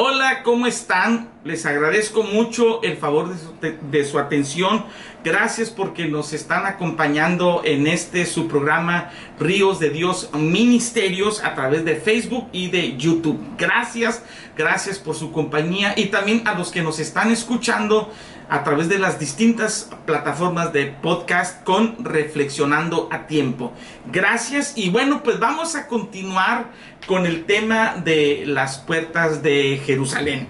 Hola, ¿cómo están? Les agradezco mucho el favor de su, de su, atención. Gracias porque nos están acompañando en este su programa Ríos de Dios Ministerios a través de Facebook y de YouTube. Gracias, gracias por su compañía y también a los que nos están escuchando a través de las distintas plataformas de podcast con Reflexionando a Tiempo. Gracias y bueno, pues vamos a continuar con el tema de las puertas de Jerusalén.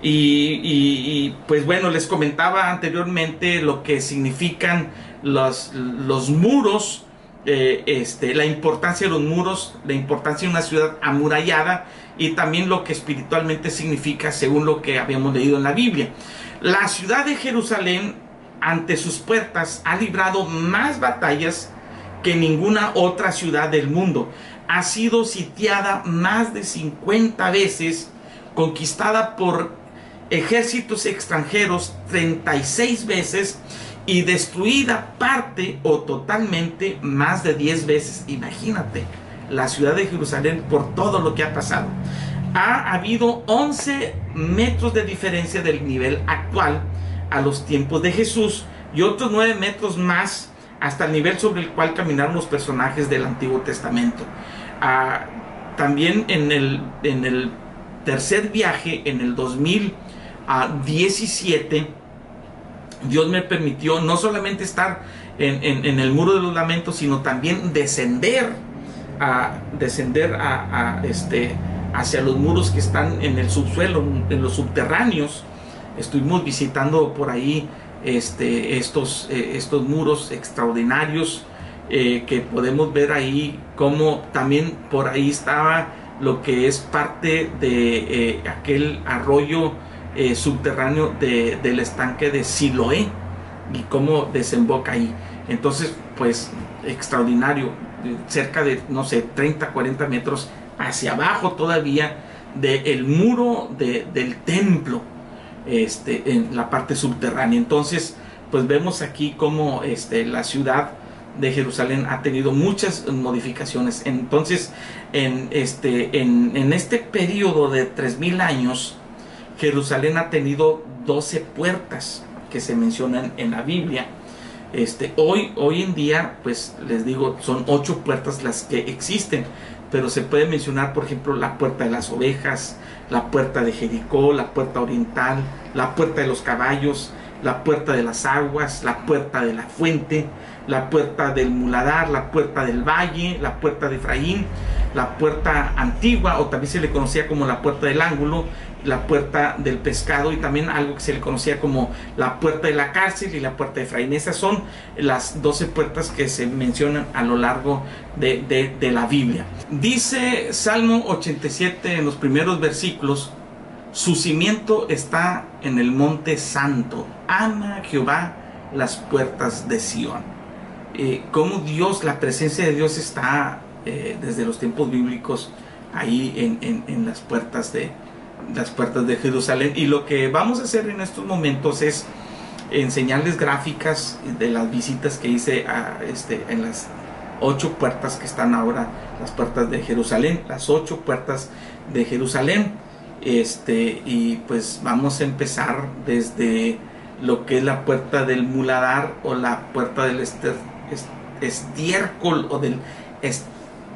Y, pues bueno, les comentaba anteriormente lo que significan los, los muros, eh, este, la importancia de los muros, la importancia de una ciudad amurallada y también lo que espiritualmente significa según lo que habíamos leído en la Biblia. La ciudad de Jerusalén ante sus puertas ha librado más batallas que ninguna otra ciudad del mundo. Ha sido sitiada más de 50 veces, conquistada por ejércitos extranjeros 36 veces y destruida parte o totalmente más de 10 veces. Imagínate la ciudad de Jerusalén por todo lo que ha pasado ha habido 11 metros de diferencia del nivel actual a los tiempos de Jesús y otros 9 metros más hasta el nivel sobre el cual caminaron los personajes del Antiguo Testamento. Ah, también en el, en el tercer viaje, en el 2017, Dios me permitió no solamente estar en, el muro de los lamentos, sino también descender a descender a, a este hacia los muros que están en el subsuelo, en los subterráneos. Estuvimos visitando por ahí este, estos, eh, estos muros extraordinarios eh, que podemos ver ahí, como también por ahí estaba lo que es parte de eh, aquel arroyo subterráneo del estanque de Siloé y cómo desemboca ahí. Entonces, pues extraordinario, cerca de, no sé, 30, 40 metros hacia abajo todavía del muro del templo este, en la parte subterránea. Entonces, pues vemos aquí cómo este, la ciudad de Jerusalén ha tenido muchas modificaciones. Entonces, en este, en, este periodo de 3.000 años, Jerusalén ha tenido 12 puertas que se mencionan en la Biblia. Este, hoy, hoy en día, pues les digo, son ocho puertas las que existen pero se puede mencionar, por ejemplo, la puerta de las ovejas, la puerta de Jericó, la puerta oriental, la puerta de los caballos, la puerta de las aguas, la puerta de la fuente, la puerta del muladar, la puerta del valle, la puerta de Efraín, la puerta antigua, o también se le conocía como la puerta del ángulo, la puerta del pescado y también algo que se le conocía como la puerta de la cárcel y la puerta de Efraín. Esas son las 12 puertas que se mencionan a lo largo de, la Biblia. Dice Salmo 87 en los primeros versículos, su cimiento está en el monte santo. Ama Jehová las puertas de Sión. Eh, como Dios, la presencia de Dios está eh, desde los tiempos bíblicos ahí en las puertas de, las puertas de Jerusalén. Y lo que vamos a hacer en estos momentos es enseñarles gráficas de las visitas que hice a, este, en las ocho puertas que están ahora, las puertas de Jerusalén, las ocho puertas de Jerusalén. Este, y pues vamos a empezar desde lo que es la puerta del muladar o la puerta del estiércol o del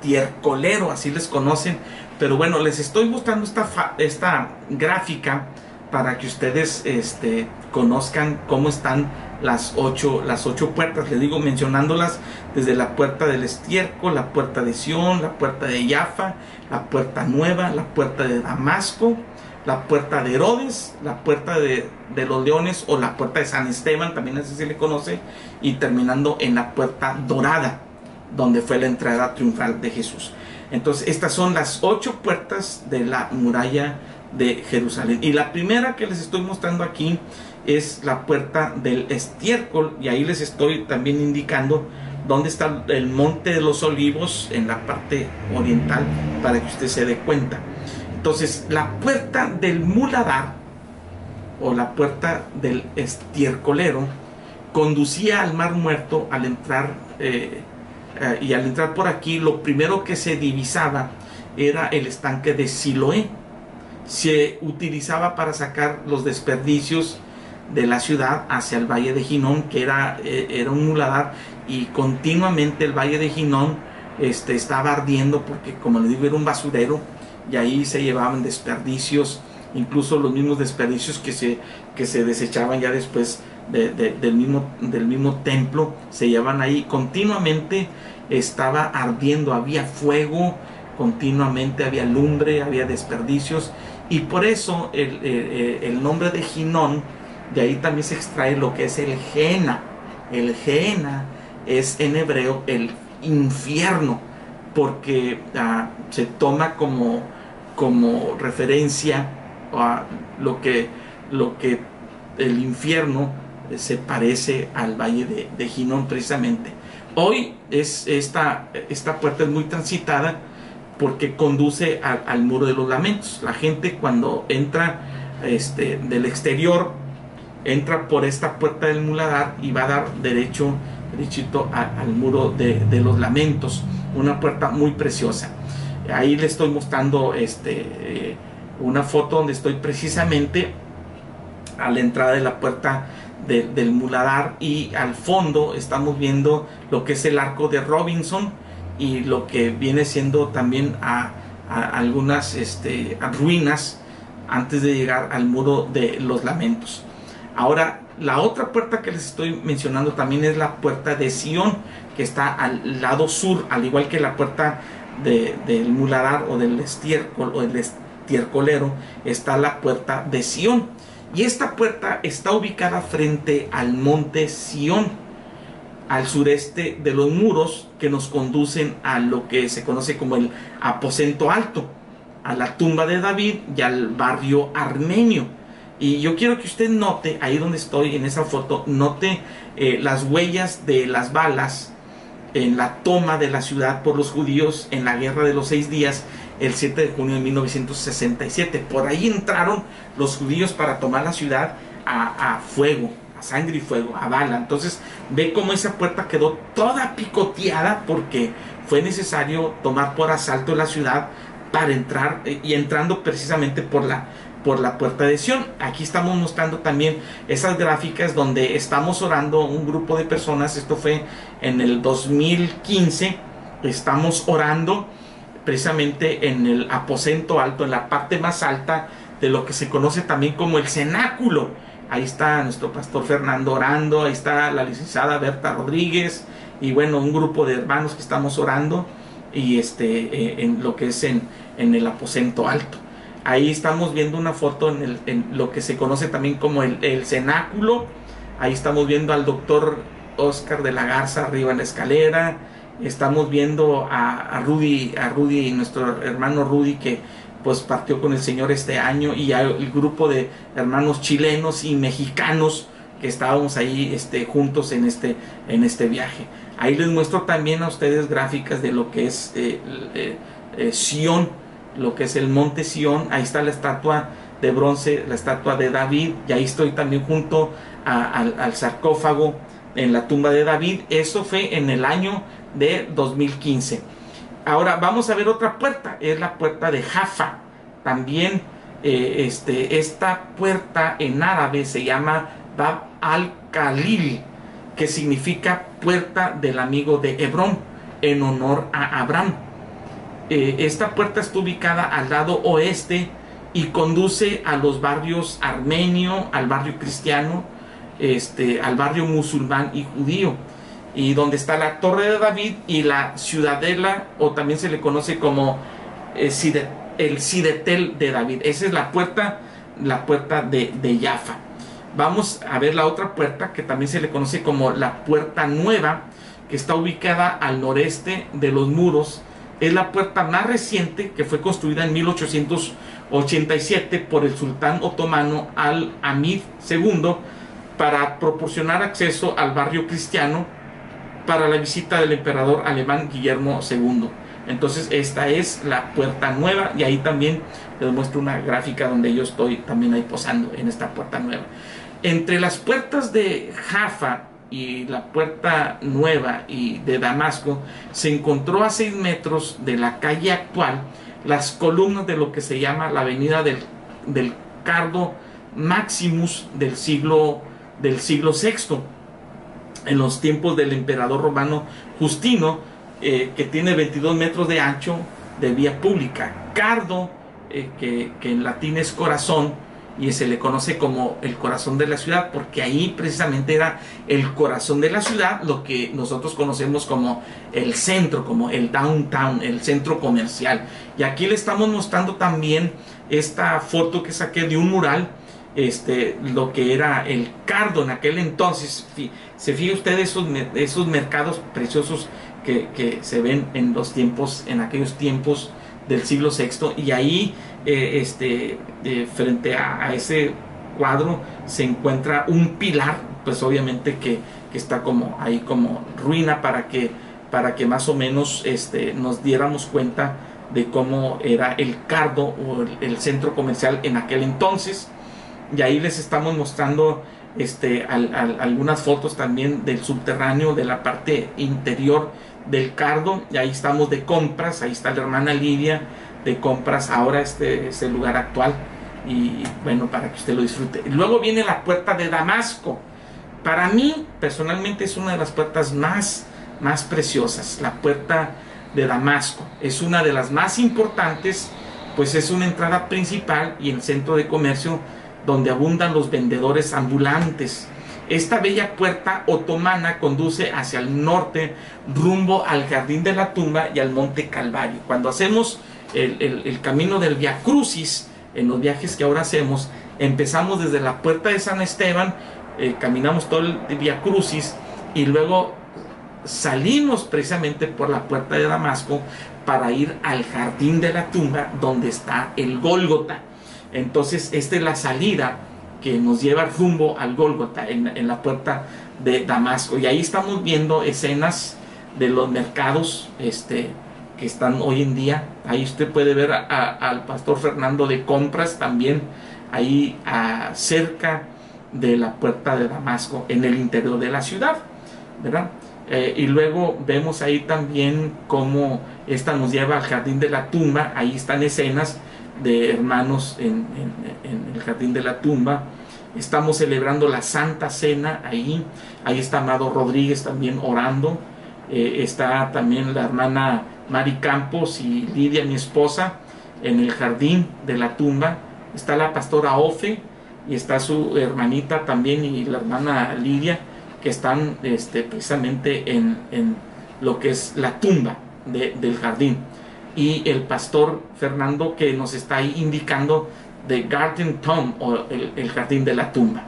estiercolero, así les conocen pero bueno, les estoy mostrando esta, esta gráfica para que ustedes este, conozcan cómo están las ocho, las ocho puertas. Les digo mencionándolas desde la puerta del estiércol, la puerta de Sión, la puerta de Jaffa, la puerta nueva, la puerta de Damasco, la puerta de Herodes, la puerta de, de, los leones o la puerta de San Esteban, también así se le conoce, y terminando en la puerta dorada, donde fue la entrada triunfal de Jesús. Entonces, estas son las ocho puertas de la muralla de Jerusalén. Y la primera que les estoy mostrando aquí es la puerta del estiércol. Y ahí les estoy también indicando dónde está el monte de los olivos en la parte oriental para que usted se dé cuenta. Entonces, la puerta del muladar o la puerta del estiércolero conducía al mar muerto al entrar eh, eh, y al entrar por aquí, lo primero que se divisaba era el estanque de Siloé. se utilizaba para sacar los desperdicios de la ciudad hacia el valle de Ginón, que era, eh, era un muladar, y continuamente el valle de Ginón este, estaba ardiendo porque, como le digo, era un basurero, y ahí se llevaban desperdicios, incluso los mismos desperdicios que se, que se desechaban ya después del, mismo, del mismo templo, se llevaban ahí continuamente, estaba ardiendo, había fuego, continuamente había lumbre, había desperdicios, y por eso el, el nombre de Ginón, de ahí también se extrae lo que es el Gena. El Gena es en hebreo el infierno, porque ah, se toma como, como referencia a lo que, lo que el infierno se parece al valle de, Ginón precisamente. Hoy es esta, esta puerta es muy transitada porque conduce al muro de los lamentos. La gente cuando entra este, del exterior entra por esta puerta del muladar y va a dar derecho derechito al muro de, los lamentos una puerta muy preciosa ahí le estoy mostrando este eh, una foto donde estoy precisamente a la entrada de la puerta del muladar y al fondo estamos viendo lo que es el arco de Robinson y lo que viene siendo también a, algunas este, ruinas antes de llegar al muro de los lamentos Ahora, la otra puerta que les estoy mencionando también es la puerta de Sion, que está al lado sur, al igual que la puerta del muladar o del estiércol o del estiercolero, está la puerta de Sion. Y esta puerta está ubicada frente al monte Sion, al sureste de los muros que nos conducen a lo que se conoce como el aposento alto, a la tumba de David y al barrio armenio. Y yo quiero que usted note, ahí donde estoy en esa foto, note eh, las huellas de las balas en la toma de la ciudad por los judíos en la guerra de los seis días, el 7 de junio de 1967. Por ahí entraron los judíos para tomar la ciudad a, fuego, a sangre y fuego, a bala. Entonces ve cómo esa puerta quedó toda picoteada porque fue necesario tomar por asalto la ciudad para entrar eh, y entrando precisamente por la por la puerta de Sion. Aquí estamos mostrando también esas gráficas donde estamos orando un grupo de personas. Esto fue en el 2015. Estamos orando precisamente en el aposento alto, en la parte más alta de lo que se conoce también como el cenáculo. Ahí está nuestro pastor Fernando orando, ahí está la licenciada Berta Rodríguez y bueno, un grupo de hermanos que estamos orando y este eh, en lo que es en, en el aposento alto. Ahí estamos viendo una foto en, lo que se conoce también como el, cenáculo. Ahí estamos viendo al doctor Oscar de la Garza arriba en la escalera. Estamos viendo a, Rudy, a Rudy, nuestro hermano Rudy, que pues partió con el Señor este año, y el grupo de hermanos chilenos y mexicanos que estábamos ahí este, juntos en este, en este viaje. Ahí les muestro también a ustedes gráficas de lo que es eh, eh, eh Sion lo que es el monte Sión, ahí está la estatua de bronce, la estatua de David, y ahí estoy también junto al, sarcófago en la tumba de David. Eso fue en el año de 2015. Ahora vamos a ver otra puerta, es la puerta de Jaffa. También eh, este, esta puerta en árabe se llama Bab al-Khalil, que significa puerta del amigo de Hebrón, en honor a Abraham. Eh, esta puerta está ubicada al lado oeste y conduce a los barrios armenio, al barrio cristiano, este, al barrio musulmán y judío. Y donde está la Torre de David y la Ciudadela, o también se le conoce como eh, el Sidetel de David. Esa es la puerta, la puerta de, de Jaffa. Vamos a ver la otra puerta que también se le conoce como la Puerta Nueva, que está ubicada al noreste de los muros es la puerta más reciente que fue construida en 1887 por el sultán otomano Al-Amid II para proporcionar acceso al barrio cristiano para la visita del emperador alemán Guillermo II. Entonces esta es la puerta nueva y ahí también les muestro una gráfica donde yo estoy también ahí posando en esta puerta nueva. Entre las puertas de Jaffa y la puerta nueva y de Damasco se encontró a seis metros de la calle actual las columnas de lo que se llama la avenida del, del Cardo Maximus del siglo, del siglo VI, en los tiempos del emperador romano Justino, eh, que tiene 22 metros de ancho de vía pública. Cardo, eh, que, que en latín es corazón, y se le conoce como el corazón de la ciudad, porque ahí precisamente era el corazón de la ciudad, lo que nosotros conocemos como el centro, como el downtown, el centro comercial. Y aquí le estamos mostrando también esta foto que saqué de un mural, este, lo que era el cardo en aquel entonces. Se fija usted esos, esos mercados preciosos que, que se ven en los tiempos, en aquellos tiempos del siglo VI, y ahí eh, este, eh, frente a, ese cuadro se encuentra un pilar, pues obviamente que, que, está como ahí como ruina para que, para que más o menos este, nos diéramos cuenta de cómo era el cardo o el, centro comercial en aquel entonces. Y ahí les estamos mostrando este, algunas fotos también del subterráneo, de la parte interior del cardo. Y ahí estamos de compras, ahí está la hermana Lidia de compras. Ahora este es el lugar actual y bueno, para que usted lo disfrute. Luego viene la puerta de Damasco. Para mí, personalmente, es una de las puertas más, más preciosas. La puerta de Damasco es una de las más importantes, pues es una entrada principal y el centro de comercio donde abundan los vendedores ambulantes. Esta bella puerta otomana conduce hacia el norte, rumbo al jardín de la tumba y al monte Calvario. Cuando hacemos el, camino del Via Crucis, en los viajes que ahora hacemos, empezamos desde la puerta de San Esteban, eh, caminamos todo el Via Crucis y luego salimos precisamente por la puerta de Damasco para ir al jardín de la tumba donde está el Gólgota. Entonces, esta es la salida que nos lleva rumbo al Gólgota en, en la puerta de Damasco. Y ahí estamos viendo escenas de los mercados este, están hoy en día. Ahí usted puede ver al pastor Fernando de compras también, ahí cerca de la puerta de Damasco, en el interior de la ciudad, ¿verdad? Eh, y luego vemos ahí también cómo esta nos lleva al jardín de la tumba, ahí están escenas de hermanos en, en el jardín de la tumba. Estamos celebrando la Santa Cena ahí, ahí está Amado Rodríguez también orando, eh, está también la hermana Mari Campos y Lidia, mi esposa, en el jardín de la tumba. Está la pastora Ofe y está su hermanita también y la hermana Lidia, que están este, precisamente en, lo que es la tumba del jardín. Y el pastor Fernando que nos está ahí indicando The Garden Tomb o el, jardín de la tumba.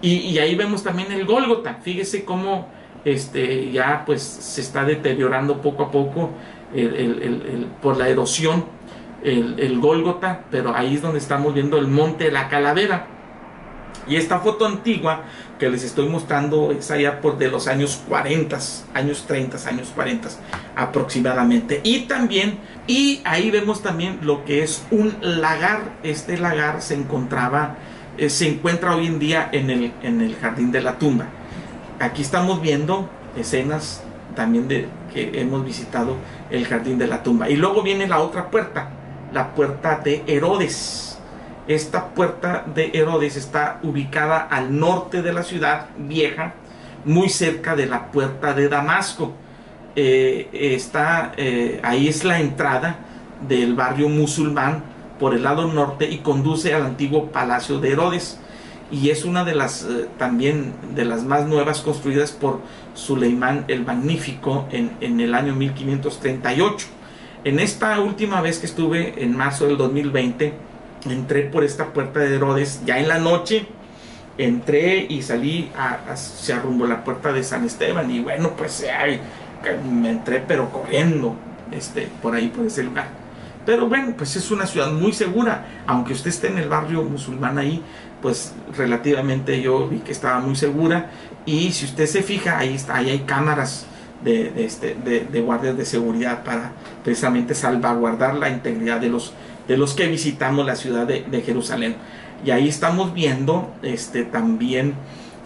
Y, y, ahí vemos también el Gólgota. Fíjese cómo este, ya pues se está deteriorando poco a poco por la erosión el, Gólgota, pero ahí es donde estamos viendo el monte de la calavera. Y esta foto antigua que les estoy mostrando es allá por de los años 40, años 30, años 40 aproximadamente. Y también, y ahí vemos también lo que es un lagar. Este lagar se encontraba, eh, se encuentra hoy en día en el, en el jardín de la tumba aquí estamos viendo escenas también de que hemos visitado el jardín de la tumba. Y luego viene la otra puerta, la puerta de Herodes. Esta puerta de Herodes está ubicada al norte de la ciudad vieja, muy cerca de la puerta de Damasco. Eh, está, eh, ahí es la entrada del barrio musulmán por el lado norte y conduce al antiguo palacio de Herodes y es una de las eh, también de las más nuevas construidas por Suleimán el Magnífico en, en, el año 1538. En esta última vez que estuve en marzo del 2020, entré por esta puerta de Herodes ya en la noche, entré y salí hacia rumbo a la puerta de San Esteban y bueno, pues ay, me entré pero corriendo este, por ahí, por ese lugar. Pero bueno, pues es una ciudad muy segura, aunque usted esté en el barrio musulmán ahí, pues relativamente yo vi que estaba muy segura. Y si usted se fija ahí está ahí hay cámaras de, este, de, guardias de seguridad para precisamente salvaguardar la integridad de los de los que visitamos la ciudad de, Jerusalén. Y ahí estamos viendo este también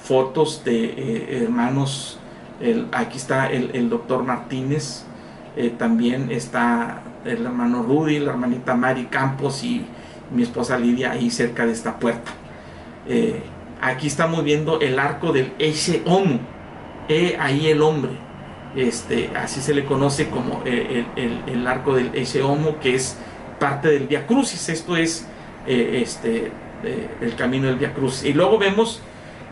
fotos de eh, hermanos aquí está el, doctor Martínez eh, también está el hermano Rudy, la hermanita Mari Campos y mi esposa Lidia ahí cerca de esta puerta. Eh, aquí estamos viendo el arco del Eche Homo, ahí el hombre. Este, así se le conoce como el, arco del Eche Homo, que es parte del Via Crucis. Esto es eh, este, el camino del Via Crucis. Y luego vemos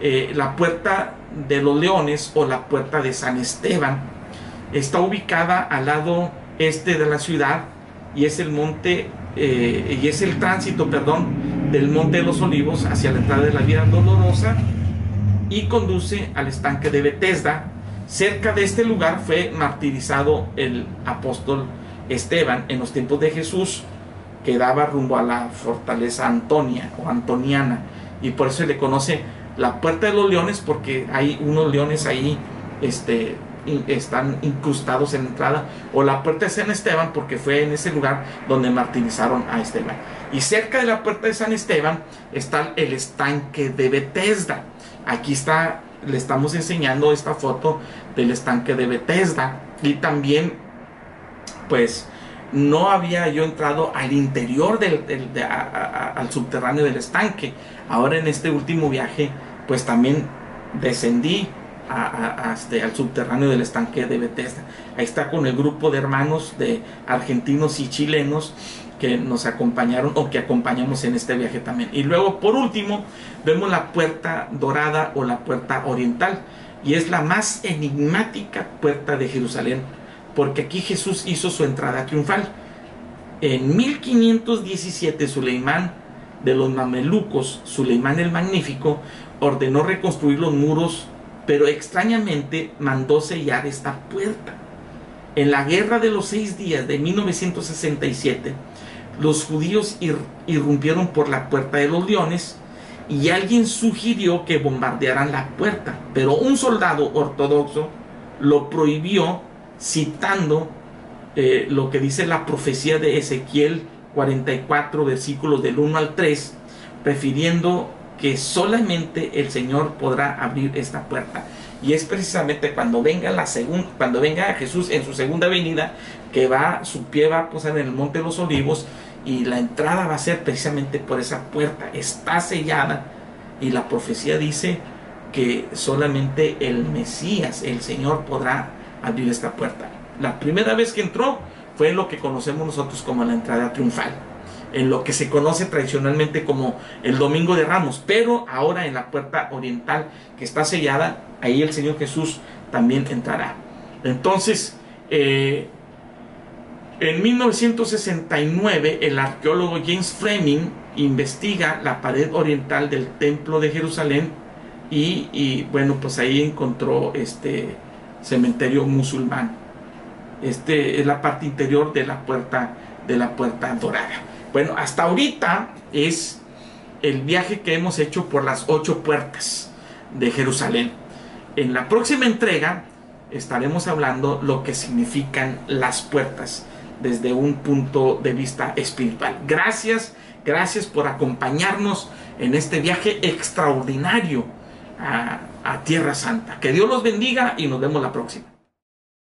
la puerta de los leones o la puerta de San Esteban está ubicada al lado este de la ciudad y es el monte eh, y es el tránsito, perdón, del monte de los olivos hacia la entrada de la vida dolorosa y conduce al estanque de Bethesda. Cerca de este lugar fue martirizado el apóstol Esteban en los tiempos de Jesús, que daba rumbo a la fortaleza Antonia o Antoniana, y por eso se le conoce la puerta de los leones, porque hay unos leones ahí este, están incrustados en la entrada, o la puerta de San Esteban, porque fue en ese lugar donde martirizaron a Esteban. Y cerca de la puerta de San Esteban está el estanque de Bethesda. Aquí está, le estamos enseñando esta foto del estanque de Bethesda. Y también, pues, no había yo entrado al interior del, al subterráneo del estanque. Ahora en este último viaje, pues también descendí este, al subterráneo del estanque de Bethesda. Ahí está con el grupo de hermanos de argentinos y chilenos que nos acompañaron o que acompañamos en este viaje también. Y luego, por último, vemos la puerta dorada o la puerta oriental. Y es la más enigmática puerta de Jerusalén, porque aquí Jesús hizo su entrada triunfal. En 1517, Suleimán de los mamelucos, Suleimán el Magnífico, ordenó reconstruir los muros pero extrañamente mandó sellar esta puerta. En la guerra de los seis días de 1967, los judíos irrumpieron por la puerta de los leones y alguien sugirió que bombardearan la puerta, pero un soldado ortodoxo lo prohibió citando eh, lo que dice la profecía de Ezequiel 44 versículos del 1 al 3, prefiriendo que solamente el Señor podrá abrir esta puerta. Y es precisamente cuando venga la cuando venga Jesús en su segunda venida, que va, su pie va a posar en el monte de los olivos y la entrada va a ser precisamente por esa puerta. Está sellada y la profecía dice que solamente el Mesías, el Señor, podrá abrir esta puerta. La primera vez que entró fue lo que conocemos nosotros como la entrada triunfal en lo que se conoce tradicionalmente como el Domingo de Ramos, pero ahora en la puerta oriental que está sellada, ahí el Señor Jesús también entrará. Entonces, eh, en 1969 el arqueólogo James Fleming investiga la pared oriental del templo de Jerusalén y, y bueno, pues ahí encontró este cementerio musulmán. Este es la parte interior de la puerta de la puerta dorada. Bueno, hasta ahorita es el viaje que hemos hecho por las ocho puertas de Jerusalén. En la próxima entrega estaremos hablando lo que significan las puertas desde un punto de vista espiritual. Gracias, gracias por acompañarnos en este viaje extraordinario a, a Tierra Santa. Que Dios los bendiga y nos vemos la próxima.